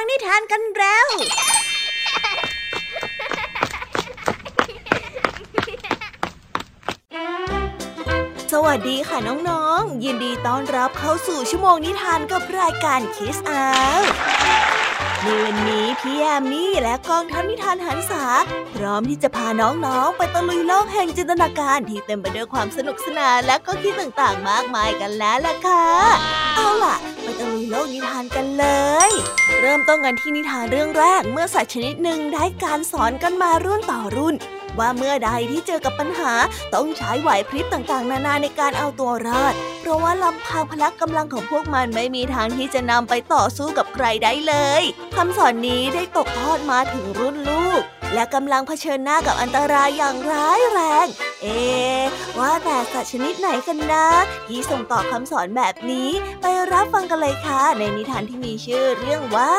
ฟังนิทานกันแล้ว สวัสดีค่ะน้องๆ ยินดีต้อนรับเข้าสู่ชั่วโมงนิทานกับรายการคิสอาในวันนี้พี่แอมมี่และกองทัพนิทานหันษา พร้อมที่จะพาน้องๆ ไปตะลุยโลกแห่งจินตนาการที่เต็มไปด้วยความสนุกสนานและก็คิดต่างๆ มากมายกันแล้วล่ะค่ะ เอาล่ะ ตะลุยโลกนิทานกันเลย เริ่มต้นกันที่นิทานเรื่องแรกเมื่อสัตว์ชนิดหนึ่งได้การสอนกันมารุ่นต่อรุ่น ว่าเมื่อใดที่เจอกับปัญหาต้องใช้ไหวพริบต่างๆ นานาในการเอาตัวรอด เพราะว่าลำพังพละกำลังของพวกมันไม่มีทางที่จะนำไปต่อสู้กับใครได้เลยคำสอนนี้ได้ตกทอดมาถึงรุ่นลูก และกำลังเผชิญหน้ากับอันตรายอย่างร้ายแรง เอ๊ว่าแต่สัตว์ชนิดไหนกันนะ ที่ส่งต่อคำสอนแบบนี้ไปรับฟังกันเลยค่ะ ในนิทานที่มีชื่อเรื่องว่า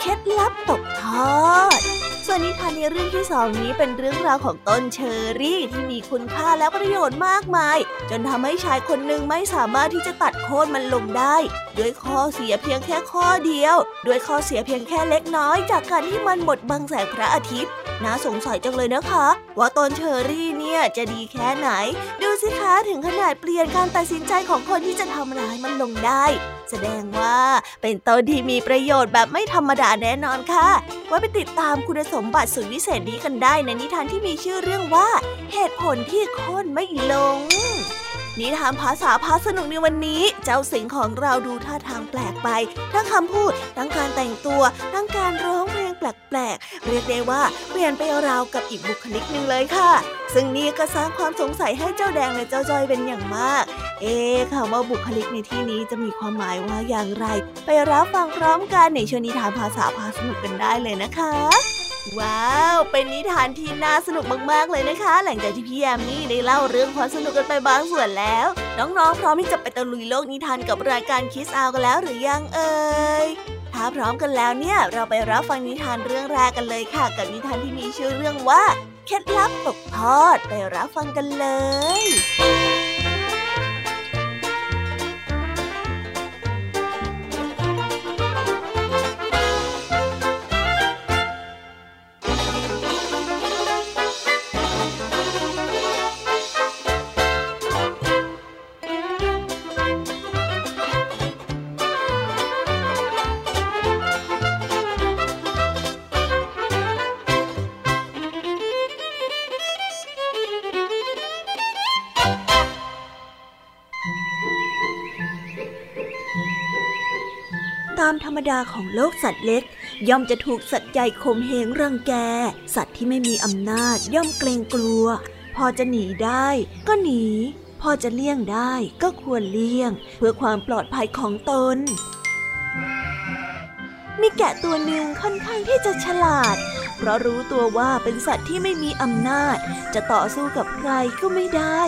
เคล็ดลับตกทอด ส่วนนิทานในเรื่องที่สองนี้เป็นเรื่องราวของต้นเชอรี่ที่มีคุณค่าและประโยชน์มากมาย จนทำให้ชายคนหนึ่งไม่สามารถที่จะตัดโค่นมันลงได้ ด้วยข้อเสียเพียงแค่ข้อเดียว ด้วยข้อเสียเพียงแค่เล็กน้อย จากการที่มันหมดบังแสงพระอาทิตย์น่าสงสัยจังเลยนะคะ ว่าต้นเชอรี่เนี่ยจะดีแค่ไหน ดูสิคะถึงขนาดเปลี่ยนการตัดสินใจของคนที่จะทำร้ายมันลงได้ แสดงว่าเป็นต้นที่มีประโยชน์แบบไม่ธรรมดาแน่นอนค่ะ ไว้ไปติดตามคุณสมมบัติสุดวิเศษนี้กันได้ในนิทานที่มีชื่อเรื่องว่า เหตุผลที่โค่นไม่ลง นิทานภาษาพาสนุกในวันนี้ เจ้าสิงของเราดูท่าทางแปลกไป ทั้งคำพูด ทั้งการแต่งตัว ทั้งการร้องเพลงแปลกๆ เรียกได้ว่าเปลี่ยนไปราวกับอีกบุคลิกหนึ่งเลยค่ะ ซึ่งนี่ก็สร้างความสงสัยให้เจ้าแดงและเจ้าจอยเป็นอย่างมาก เอ๊คำว่าบุคลิกในที่นี้จะมีความหมายว่าอย่างไร ไปรับฟังพร้อมกันในช่วงนิทานภาษาพาสนุกกันได้เลยนะคะ ว้าว เป็นนิทานที่น่าสนุกมากๆเลยนะคะ หลังจากที่พี่แอมมี่ได้เล่าเรื่องความสนุกกันไปบางส่วนแล้ว น้องๆพร้อมที่จะไปตะลุยโลกนิทานกับรายการคิสอากันแล้วหรือยังเอ่ยถ้าพร้อมกันแล้วเนี่ยเราไปรับฟังนิทานเรื่องแรกกันเลยค่ะ กับนิทานที่มีชื่อเรื่องว่าเคล็ดลับตกทอดไปรับฟังกันเลยามธรรมดาของโลกสัตว์เล็ก ย่อมจะถูกสัตว์ใหญ่ข่มเหงรังแก สัตว์ที่ไม่มีอำนาจย่อมเกรงกลัว พอจะหนีได้ก็หนี พอจะเลี่ยงได้ก็ควรเลี่ยง เพื่อความปลอดภัยของตน มีแกะตัวหนึ่งค่อนข้างที่จะฉลาด เพราะรู้ตัวว่าเป็นสัตว์ที่ไม่มีอำนาจ จะต่อสู้กับใครก็ไม่ได้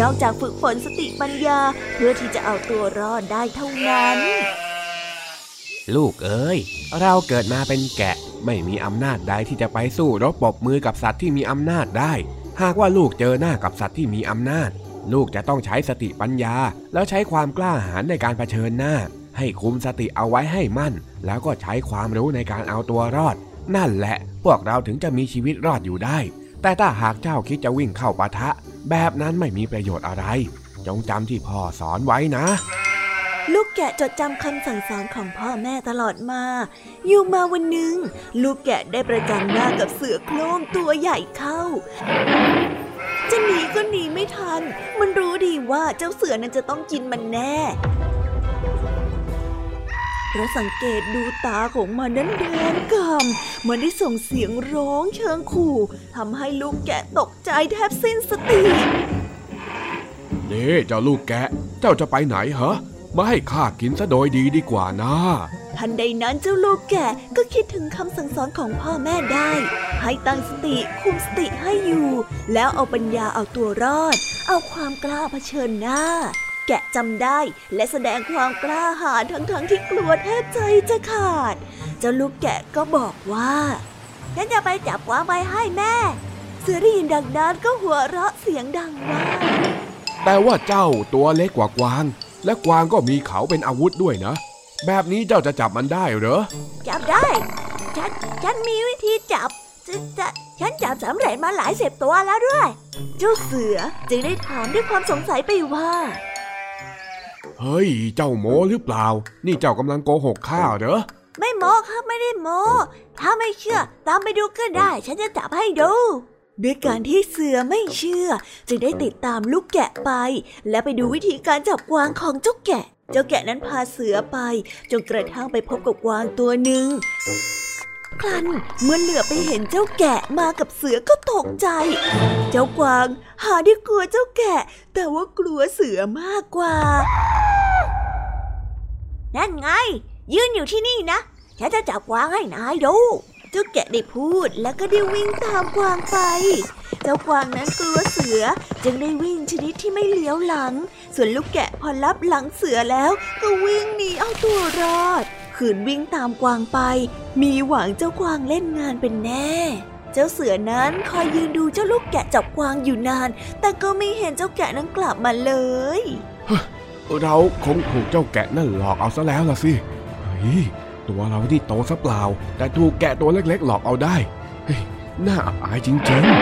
นอกจากฝึกฝนสติปัญญา เพื่อที่จะเอาตัวรอดได้เท่านั้น ลูกเอ๋ยเราเกิดมาเป็นแกะ ไม่มีอำนาจใดที่จะไปสู้รบปบมือกับสัตว์ที่มีอำนาจได้ หากว่าลูกเจอหน้ากับสัตว์ที่มีอำนาจ ลูกจะต้องใช้สติปัญญา แล้วใช้ความกล้าหาญในการเผชิญหน้า ให้คุมสติเอาไว้ให้มั่น แล้วก็ใช้ความรู้ในการเอาตัวรอด นั่นแหละ พวกเราถึงจะมีชีวิตรอดอยู่ได้ แต่ถ้าหากเจ้าคิดจะวิ่งเข้าปะทะ แบบนั้นไม่มีประโยชน์อะไร จงจำที่พ่อสอนไว้นะ แกะจดจำคำสั่งสอนของพ่อแม่ตลอดมา อยู่มาวันหนึ่ง ลูกแกะได้ประจันหน้ากับเสือโคร่งตัวใหญ่เข้าจะหนีก็หนีไม่ทัน มันรู้ดีว่าเจ้าเสือนั้นจะต้องกินมันแน่เพราสังเกตดูตาของมันนั้นแดงกำมันได้ส่งเสียงร้องเชิงขู่ทำให้ลูกแกะตกใจแทบสิ้นสตินี่เจ้าลูกแกะ เจ้าจะไปไหนเหรอ มาให้ข้ากินซะโดยดีดีกว่านะทันใดนั้นเจ้าลูกแกะก็คิดถึงคำสั่งสอนของพ่อแม่ได้ ให้ตั้งสติคุมสติให้อยู่ แล้วเอาปัญญาเอาตัวรอด เอาความกล้าเผชิญหน้า แกะจำได้และแสดงความกล้าหาญทั้งๆทที่กลัวแทบใจจะขาด เจ้าลูกแกะก็บอกว่าฉันจะไปจับกวางไปให้แม่ เสือได้ยินดังนั้นก็หัวเราะเสียงดังว่าแต่ว่าเจ้าตัวเล็กกว่ากวาง และกวางก็มีเขาเป็นอาวุธด้วยนะ แบบนี้เจ้าจะจับมันได้เหรอ จับได้ ฉัน ฉันมีวิธีจับจะจะฉันจับสำเร็จมาหลายสิบตัวแล้วด้วย เจ้าเสือจึงได้ถามด้วยความสงสัยไปว่า เฮ้ย เจ้าโมหรือเปล่า นี่เจ้ากำลังโกหกข้าเหรอ ไม่โมครับไม่ได้โม ถ้าไม่เชื่อ ตามไปดูก็ได้ ฉันจะจับให้ดู ด้วยการที่เสือไม่เชื่อ จึงได้ติดตามลูกแกะไป และไปดูวิธีการจับกวางของเจ้าแกะ เจ้าแกะนั้นพาเสือไป จนกระทั่งไปพบกับกวางตัวหนึ่งครั้นเมื่อเหลือไปเห็นเจ้าแกะมากับเสือก็ตกใจ เจ้ากวางหาได้กลัวเจ้าแกะ แต่ว่ากลัวเสือมากกว่า นั่นไง ยืนอยู่ที่นี่นะฉันจะจับกวางให้นายดู เจ้าแกะได้พูดแล้วก็ได้วิ่งตามกวางไป เจ้ากวางนั้นกลัวเสือจึงได้วิ่งชนิดที่ไม่เลี้ยวหลัง ส่วนลูกแกะพอรับหลังเสือแล้วก็วิ่งหนีเอาตัวรอด ขืนวิ่งตามกวางไป มีหวังเจ้ากวางเล่นงานเป็นแน่ เจ้าเสือนั้นคอยยืนดูเจ้าลูกแกะจับกวางอยู่นาน แต่ก็ไม่เห็นเจ้าแกะนั้นกลับมาเลยเราคงถูกเจ้าแกะนั่นหลอกเอาซะแล้วล่ะสิเฮ้ย ตัวเราที่โตซะเปล่า แต่ถูกแกะตัวเล็กๆ หลอกเอาได้เฮ้ยน่าอับอายจริงๆ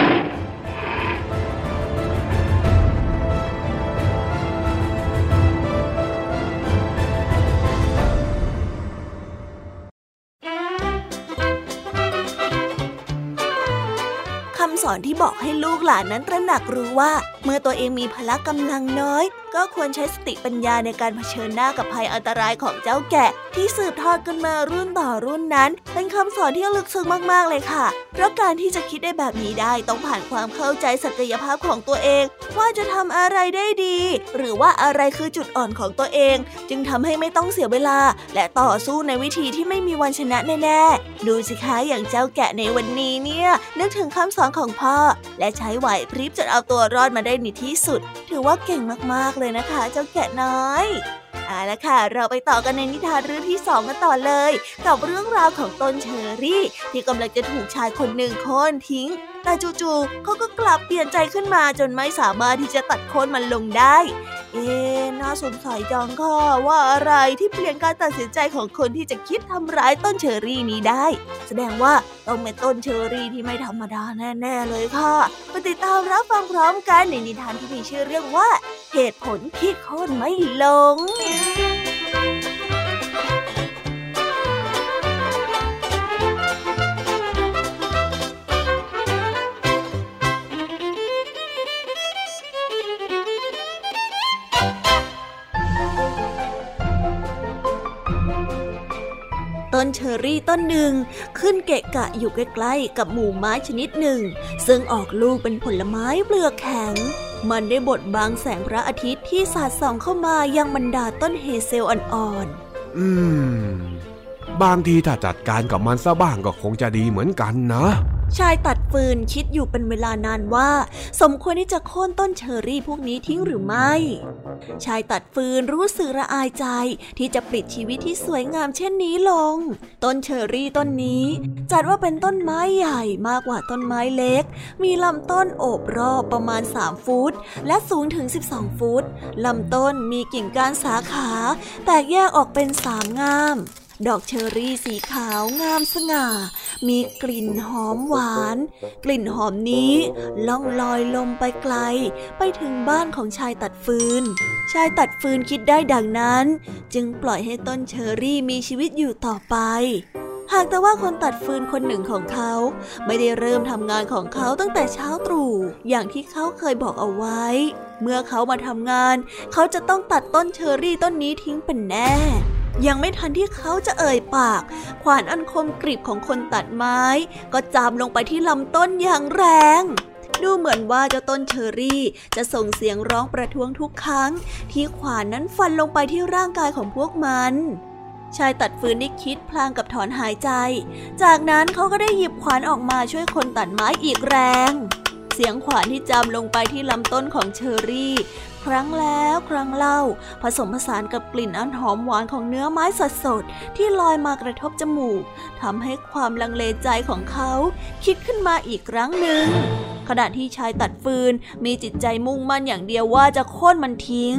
คำสอนที่บอกให้ลูกหลานนั้นตระหนักรู้ว่า เมื่อตัวเองมีพละกำลังน้อยก็ควรใช้สติปัญญาในการเผชิญหน้ากับภัยอันตรายของเจ้าแกะ ที่สืบทอดกันมารุ่นต่อรุ่นนั้น เป็นคำสอนที่ลึกซึ้งมากๆเลยค่ะ เพราะการที่จะคิดได้แบบนี้ได้ต้องผ่านความเข้าใจศักยภาพของตัวเอง ว่าจะทำอะไรได้ดี หรือว่าอะไรคือจุดอ่อนของตัวเอง จึงทำให้ไม่ต้องเสียเวลา และต่อสู้ในวิธีที่ไม่มีวันชนะแน่ๆดูสิคะอย่างเจ้าแกะในวันนี้เนี่ยนึกถึงคำสอนของพ่อ และใช้ไหวพริบจนเอาตัวรอดมาได้ในที่สุด ถือว่าเก่งมากๆเลยนะคะ เจ้าแกะน้อยเอาละค่ะ เราไปต่อกันในนิทานเรื่องที่สองกันต่อเลย กับเรื่องราวของต้นเชอรี่ ที่กำลังจะถูกชายคนหนึ่งโค่นทิ้ง แต่จู่ๆเขาก็กลับเปลี่ยนใจขึ้นมาจนไม่สามารถที่จะตัดโค่นมันลงได้ เอ๊น่าสงสัยจังค่ะว่าอะไรที่เปลี่ยนการตัดสินใจของคนที่จะคิดทำร้ายต้นเชอรี่นี้ได้ แสดงว่าต้องเป็นต้นเชอรี่ที่ไม่ธรรมดาแน่ๆเลยค่ะไปติดตามรับฟังพร้อมกันในนิทานที่มีชื่อเรื่องว่า เหตุผลที่คนไม่ลง เชอรี่ต้นหนึ่ง ขึ้นเกะกะอยู่ใกล้ๆกับหมู่ไม้ชนิดหนึ่ง ซึ่งออกลูกเป็นผลไม้เปลือกแข็ง มันได้บดบังแสงพระอาทิตย์ที่สาดส่องเข้ามายังบรรดาต้นเฮเซลอ่อนอืม บางทีถ้าจัดการกับมันซะบ้างก็คงจะดีเหมือนกันนะๆชายตัดฟืนคิดอยู่เป็นเวลานานว่า สมควรที่จะโค่นต้นเชอรี่พวกนี้ทิ้งหรือไม่ ชายตัดฟืนรู้สึกระอายใจที่จะปลิดชีวิตที่สวยงามเช่นนี้ลง ต้นเชอรี่ต้นนี้ จัดว่าเป็นต้นไม้ใหญ่มากกว่าต้นไม้เล็ก มีลำต้นโอบรอบประมาณ 3 ฟุต และสูงถึง 12 ฟุต ลำต้นมีกิ่งก้านสาขา แตกแยกออกเป็นสามง่าม ดอกเชอรี่สีขาวงามสง่า มีกลิ่นหอมหวาน กลิ่นหอมนี้ล่องลอยลมไปไกล ไปถึงบ้านของชายตัดฟืน ชายตัดฟืนคิดได้ดังนั้น จึงปล่อยให้ต้นเชอรี่มีชีวิตอยู่ต่อไปหากแต่ว่าคนตัดฟืนคนหนึ่งของเขา ไม่ได้เริ่มทำงานของเขาตั้งแต่เช้าตรู่อย่างที่เขาเคยบอกเอาไว้ เมื่อเขามาทำงาน เขาจะต้องตัดต้นเชอรี่ต้นนี้ทิ้งเป็นแน่ ยังไม่ทันที่เขาจะเอ่ยปาก ขวานอันคมกริบของคนตัดไม้ ก็จามลงไปที่ลำต้นอย่างแรง ดูเหมือนว่าเจ้าต้นเชอรี่จะส่งเสียงร้องประท้วงทุกครั้ง ที่ขวานนั้นฟันลงไปที่ร่างกายของพวกมันชายตัดฟืนได้คิดพลางกับถอนหายใจ จากนั้นเขาก็ได้หยิบขวานออกมาช่วยคนตัดไม้อีกแรง เสียงขวานที่จามลงไปที่ลำต้นของเชอรี่ ครั้งแล้วครั้งเล่า ผสมผสานกับกลิ่นอันหอมหวานของเนื้อไม้สดๆที่ลอยมากระทบจมูกทำให้ความลังเลใจของเขาคิดขึ้นมาอีกครั้งหนึ่งขณะที่ชายตัดฟืนมีจิตใจมุ่งมั่นอย่างเดียวว่าจะโค่นมันทิ้ง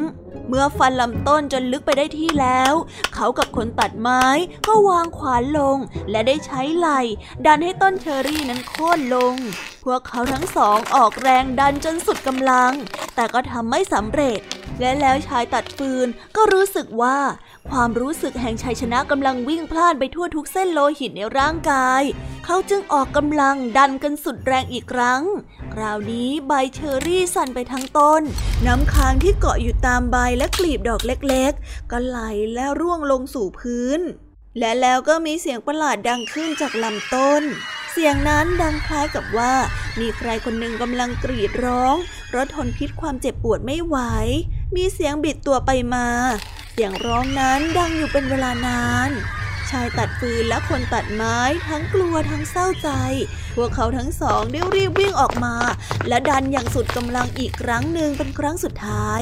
เมื่อฟันลำต้นจนลึกไปได้ที่แล้ว เขากับคนตัดไม้ก็วางขวานลง และได้ใช้ไหล่ดันให้ต้นเชอรี่นั้นโค่นลง พวกเขาทั้งสองออกแรงดันจนสุดกำลัง แต่ก็ทำไม่สำเร็จ และแล้วชายตัดฟืนก็รู้สึกว่า ความรู้สึกแห่งชัยชนะกำลังวิ่งพล่านไปทั่วทุกเส้นโลหิตในร่างกาย เขาจึงออกกำลังดันกันสุดแรงอีกครั้ง คราวนี้ใบเชอรี่สั่นไปทั้งต้น น้ำค้างที่เกาะอยู่ตามใบและกลีบดอกเล็กๆ ก็ไหลและร่วงลงสู่พื้น และแล้วก็มีเสียงประหลาดดังขึ้นจากลำต้น เสียงนั้นดังคล้ายกับว่า มีใครคนหนึ่งกำลังกรีดร้องเพราะทนพิษความเจ็บปวดไม่ไหว มีเสียงบิดตัวไปมา สียงร้องนั้นดังอยู่เป็นเวลานาน ชายตัดฟืนและคนตัดไม้ทั้งกลัวทั้งเศร้าใจ พวกเขาทั้งสองได้รีบวิ่งออกมา และดันอย่างสุดกำลังอีกครั้งหนึ่งเป็นครั้งสุดท้าย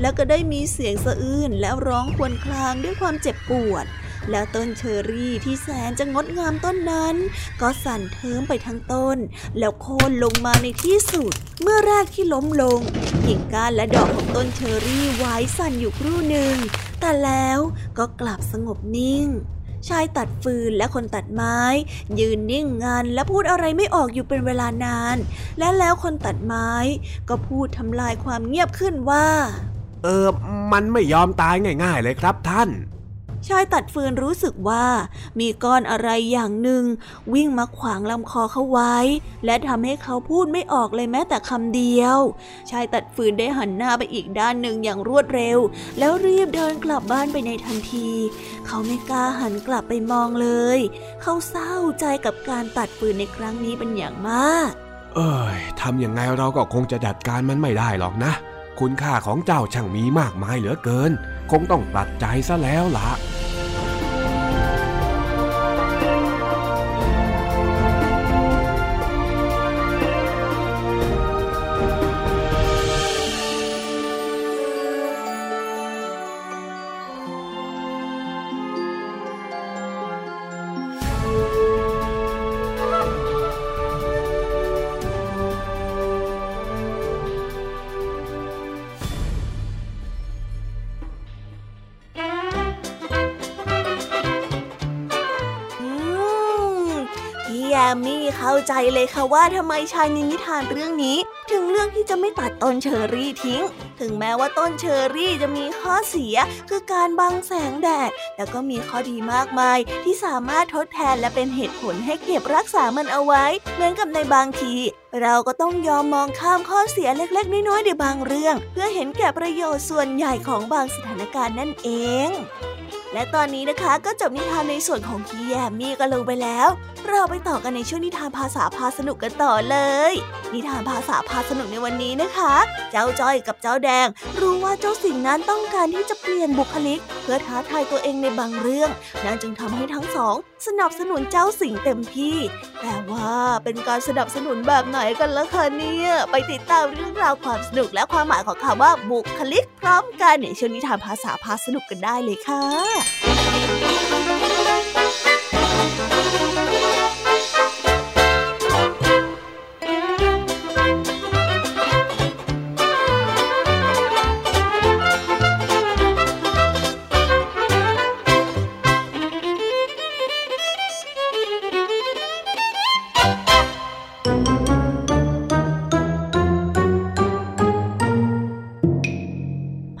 แล้วก็ได้มีเสียงสะอื้นและร้องครวญครางด้วยความเจ็บปวด แล้วต้นเชอรี่ที่แสนจะงดงามต้นนั้น ก็สั่นเทิมไปทั้งต้น แล้วโค่นลงมาในที่สุด เมื่อแรกที่ล้มลงกิ่งก้านและดอกของต้นเชอรี่ไว้สั่นอยู่ครู่หนึ่ง แต่แล้วก็กลับสงบนิ่ง ชายตัดฟืนและคนตัดไม้ ยืนนิ่งงันและพูดอะไรไม่ออกอยู่เป็นเวลานาน และแล้วคนตัดไม้ ก็พูดทำลายความเงียบขึ้นว่า เออ มันไม่ยอมตายง่าย ๆ เลยครับท่าน ชายตัดฟืนรู้สึกว่า มีก้อนอะไรอย่างหนึ่ง วิ่งมาขวางลำคอเขาไว้ และทำให้เขาพูดไม่ออกเลยแม้แต่คำเดียว ชายตัดฟืนได้หันหน้าไปอีกด้านหนึ่งอย่างรวดเร็ว แล้วรีบเดินกลับบ้านไปในทันที เขาไม่กล้าหันกลับไปมองเลย เขาเศร้าใจกับการตัดฟืนในครั้งนี้เป็นอย่างมาก เอ้ยทำยังไงเราก็คงจะจัดการมันไม่ได้หรอกนะคุณค่าของเจ้าช่างมีมากมายเหลือเกิน คงต้องตัดใจซะแล้วล่ะ เข้าใจเลยค่ะว่าทำไมชายในนิทานเรื่องนี้ ถึงเรื่องที่จะไม่ตัดต้นเชอรี่ทิ้ง ถึงแม้ว่าต้นเชอรี่จะมีข้อเสียคือการบังแสงแดด แต่ก็มีข้อดีมากมาย ที่สามารถทดแทนและเป็นเหตุผลให้เก็บรักษามันเอาไว้ เหมือนกับในบางที เราก็ต้องยอมมองข้ามข้อเสียเล็กๆ น้อยๆในบางเรื่อง เพื่อเห็นแก่ประโยชน์ส่วนใหญ่ของบางสถานการณ์นั่นเอง และตอนนี้นะคะก็จบนิทานในส่วนของพี่แยมมี่กันลงไปแล้ว เราไปต่อกันในช่วงนิทานภาษาพาสนุกกันต่อเลย นิทานภาษาพาสนุกในวันนี้นะคะ เจ้าจ้อยกับเจ้าแดง รู้ว่าเจ้าสิงนั้นต้องการที่จะเปลี่ยนบุคลิก เพื่อท้าทายตัวเองในบางเรื่อง นั่นจึงทำให้ทั้งสอง สนับสนุนเจ้าสิงเต็มที่ แต่ว่าเป็นการสนับสนุนแบบไหนกันล่ะคะเนี่ยไปติดตามเรื่องราวความสนุกและความหมายของคำว่าบุคลิก พร้อมกันในช่วงนิทานภาษาพาสนุกกันได้เลยค่ะ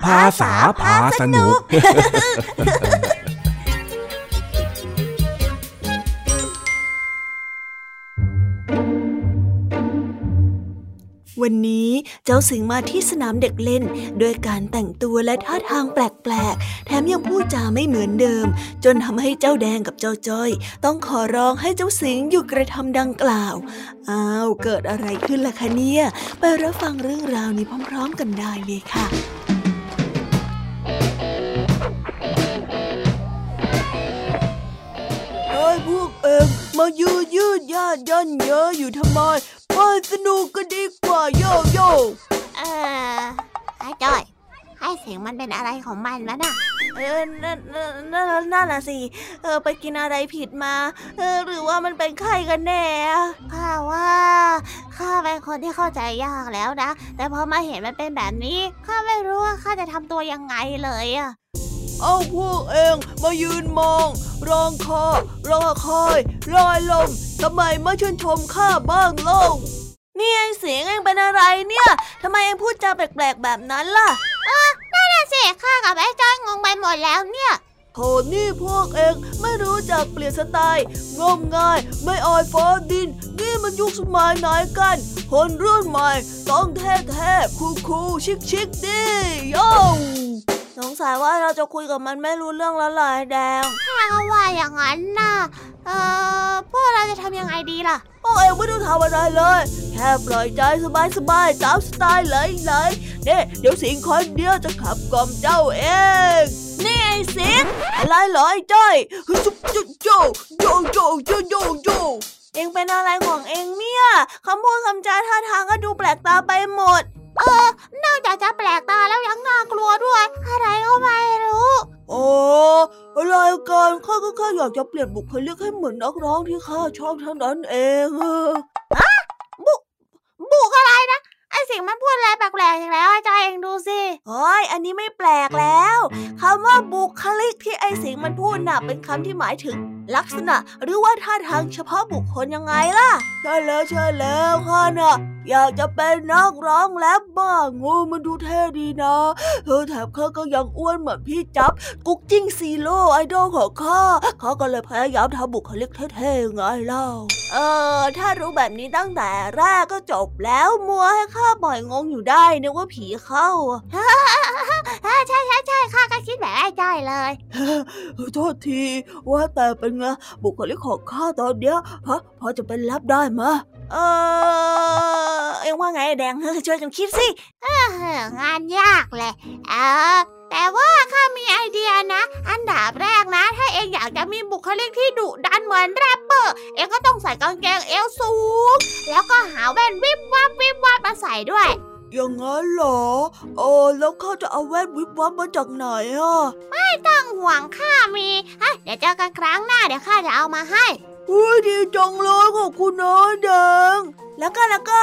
ภาษาพาสนุก จ้าสิงมาที่สนามเด็กเล่น ด้วยการแต่งตัวและท่าทางแปลกๆ แถมยังพูดจาไม่เหมือนเดิม จนทำให้เจ้าแดงกับเจ้าจ้อย ต้องขอร้องให้เจ้าสิงหยุดกระทำดังกล่าว อ้าวเกิดอะไรขึ้นล่ะคะเนี่ย ไปรับฟังเรื่องราวนี้พร้อม ๆ กันได้เลยค่ะเฮ้ยพวกเองมายืดยืดยาดยันเยอะอยู่ทำไม ไปสนุกกันดีกว่า โยโย่เอออาจ้อยไอ้เสียงมันเป็นอะไรของมันวะน่ะ เออนั่นนั่นนั่นน่ะสิ เออ ไปกินอะไรผิดมา เออ หรือว่ามันเป็นไข้กันแน่ข้าว่า ข้าเป็นคนที่เข้าใจยากแล้วนะ แต่พอมาเห็นมันเป็นแบบนี้ ข้าไม่รู้ว่าข้าจะทำตัวยังไงเลยอะเอาพวกเองมายืนมองร้องคอรอคอยลอยลมทำไมไม่ชื่นชมข้าบ้างเล่า นี่ไอเสียงเองเป็นอะไรเนี่ยทำไมเองพูดจาแปลกๆแบบนั้นล่ะอะนั่นแหละสิข้ากับไอ้จ้อยงงไปหมดแล้วเนี่ยโทนี่พวกเองไม่รู้จักเปลี่ยนสไตล์งมง่าย ไม่ออยฟ้าดิน นี่มันยุคสมัยไหนกัน คนรุ่นใหม่ ต้องเท่ๆคูลๆชิคๆดิโย่สงสัยว่าเราจะคุยกับมันไม่รู้เรื่องแล้วลายแดงถ้าว่าอย่างนั้นน่ะเอ่อพวกเราจะทำยังไงดีล่ะ พวกเองไม่ต้องทำอะไรเลย แค่ปล่อยใจสบายๆตามสไตล์เลยเลยเนี่ยเดี๋ยวสิงคนเดียวจะขับกล่อมเจ้าเองนี่ไอ้สิงอะไรเหรอไอ้จ้อยจุ๊บจุ๊บโจโจโจโจโจโจเองเป็นอะไรของเองเนี่ยคำพูดคำจาท่าทางก็ดูแปลกตาไปหมด เออนอกจากจะแปลกตาแล้วยังน่ากลัวด้วย อะไรก็ไม่รู้ อ้อะไรกันข้าก็แค่อยากจะเปลี่ยนบุคลิกให้เหมือนนักร้องที่ข้าชอบเท่านั้นเองฮะบุบุกอะไรนะไอสิ่งมันพูดอะไรแปลกๆอย่างแล้วอาจารย์เองดูสิเฮ้ยอันนี้ไม่แปลกแล้วคำว่าบุคลิกที่ไอสิ่งมันพูดน่ะเป็นคำที่หมายถึง ลักษณะหรือว่าท่าทางเฉพาะบุคคลยังไงล่ะ ใช่แล้วใช่แล้วข้าน่ะอยากจะเป็นนักร้องแรปบ้างงูมันดูเท่ดีนะเธอแถมข้าก็ยังอ้วนเหมือนพี่จับ กุ๊กจิ้งซีโร่ไอดอลของข้าเขาก็เลยพยายามทำบุคลิกเท่ๆไงเล่า เออ ถ้ารู้แบบนี้ตั้งแต่แรกก็จบแล้วมัวให้ข้าบ่อยงงอยู่ได้นึกว่าผีเข้าใช่ใช่ใช่ข้าก็คิดแบบไอ้ใจเลยโทษทีว่าแต่เป็นไงบุคลิกของข้าตอนเนี้ยฮะพอจะเป็นรับได้มะเออเอ็งว่าไงแดงช่วยกันคิดสิงานยากเลยเออแต่ว่าข้ามีไอเดียนะ อันดับแรกนะ ถ้าเองอยากจะมีบุคลิกที่ดุดันเหมือนแรปเปอร์ เอ็งก็ต้องใส่กางเกงเอวสูง แล้วก็หาแว่นวิบวับวิบวับมาใส่ด้วย อย่างนั้นเหรอ เออ แล้วข้าจะเอาแว่นวิบวับมาจากไหนอะ ไม่ต้องห่วงข้ามีฮะเดี๋ยวเจอกันครั้งหน้าเดี๋ยวข้าจะเอามาให้อุ้ยดีจังเลยขอบคุณนะแดง แล้วก็แล้วก็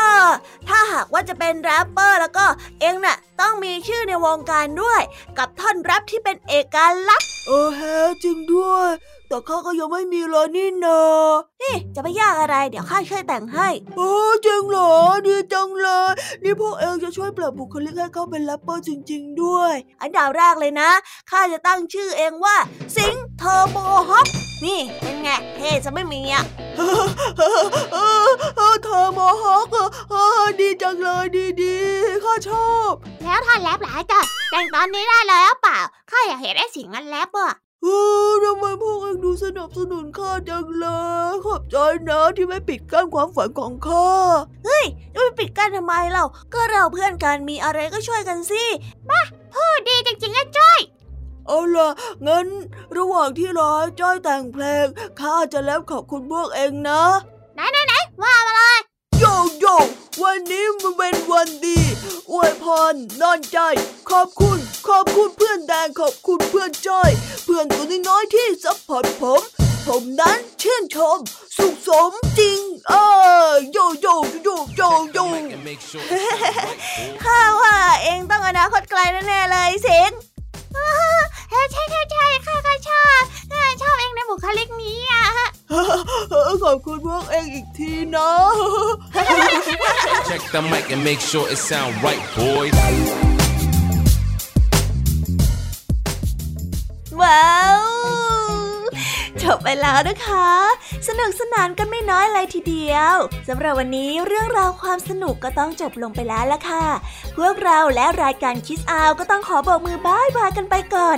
ถ้าหากว่าจะเป็นแรปเปอร์แล้วก็เอ็งน่ะต้องมีชื่อในวงการด้วย กับท่อนแรปที่เป็นเอกลักษณ์เออแฮะจริงด้วย แต่ข้าก็ยังไม่มีเลยนี่นานี่จะไม่ยากอะไร เดี๋ยวข้าช่วยแต่งให้โอ้จริงเหรอดีจังเลย นี่พวกเอ็งจะช่วยปรับบุคลิกให้เขาเป็นแรปเปอร์จริง ๆ ด้วย อันดับแรกเลยนะข้าจะตั้งชื่อเอ็งว่าสิงห์เทอร์โบฮอป นี่เป็นไงเท่จะไม่มีอะเทอร์โบฮอปดีจังเลยดีดีข้าชอบ แล้วท่านแรปหลายจ้ะแต่งตอนนี้ได้แล้วเปล่าข้าอยากเห็นไอ้สิงนั้นแรปอะเออทำไมพวกเองดูสนับสนุนข้าจังเลยขอบใจนะที่ไม่ปิดกั้นความฝันของข้า เฮ้ยจะไปปิดกั้นทำไมเรา ก็เราเพื่อนกันมีอะไรก็ช่วยกันสิมาพูดดีจริงๆนะจ้อย เอาล่ะ งั้นระหว่างที่รอจ้อยแต่งเพลง ข้าจะแล้วขอบคุณพวกเองนะ ไหนไหนไหนว่ามาเลยโยโย่วันนี้มันเป็นวันดีอวยพรนอนใจ ขอบคุณ ขอบคุณเพื่อนแดงขอบคุณเพื่อนจ้อย เพื่อนตัวน้อยที่ support ผม ผมนั้นชื่นชม สุขสมจริง เออโยโย่โยโย่โยข้าว่าเอ็งต้องอนาคตไกลแน่เลยเสียง ใช่ใช่ใช่ข้าก็ชอบชอบเองในบุคลิกนี้อะขอบคุณพวกเองอีกทีนะ Check the mic and make sure it sound right boys ว้าวจบไปแล้วนะคะ สนุกสนานกันไม่น้อยเลยทีเดียวสำหรับวันนี้เรื่องราวความสนุกก็ต้องจบลงไปแล้วละค่ะ พวกเราและรายการคิสอาวก็ต้องขอบอกมือบายบายกันไปก่อน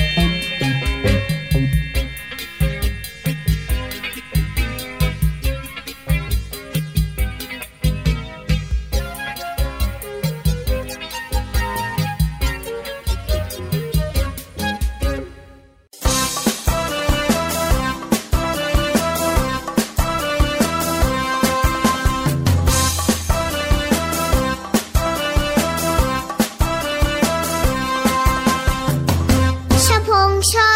Şamşa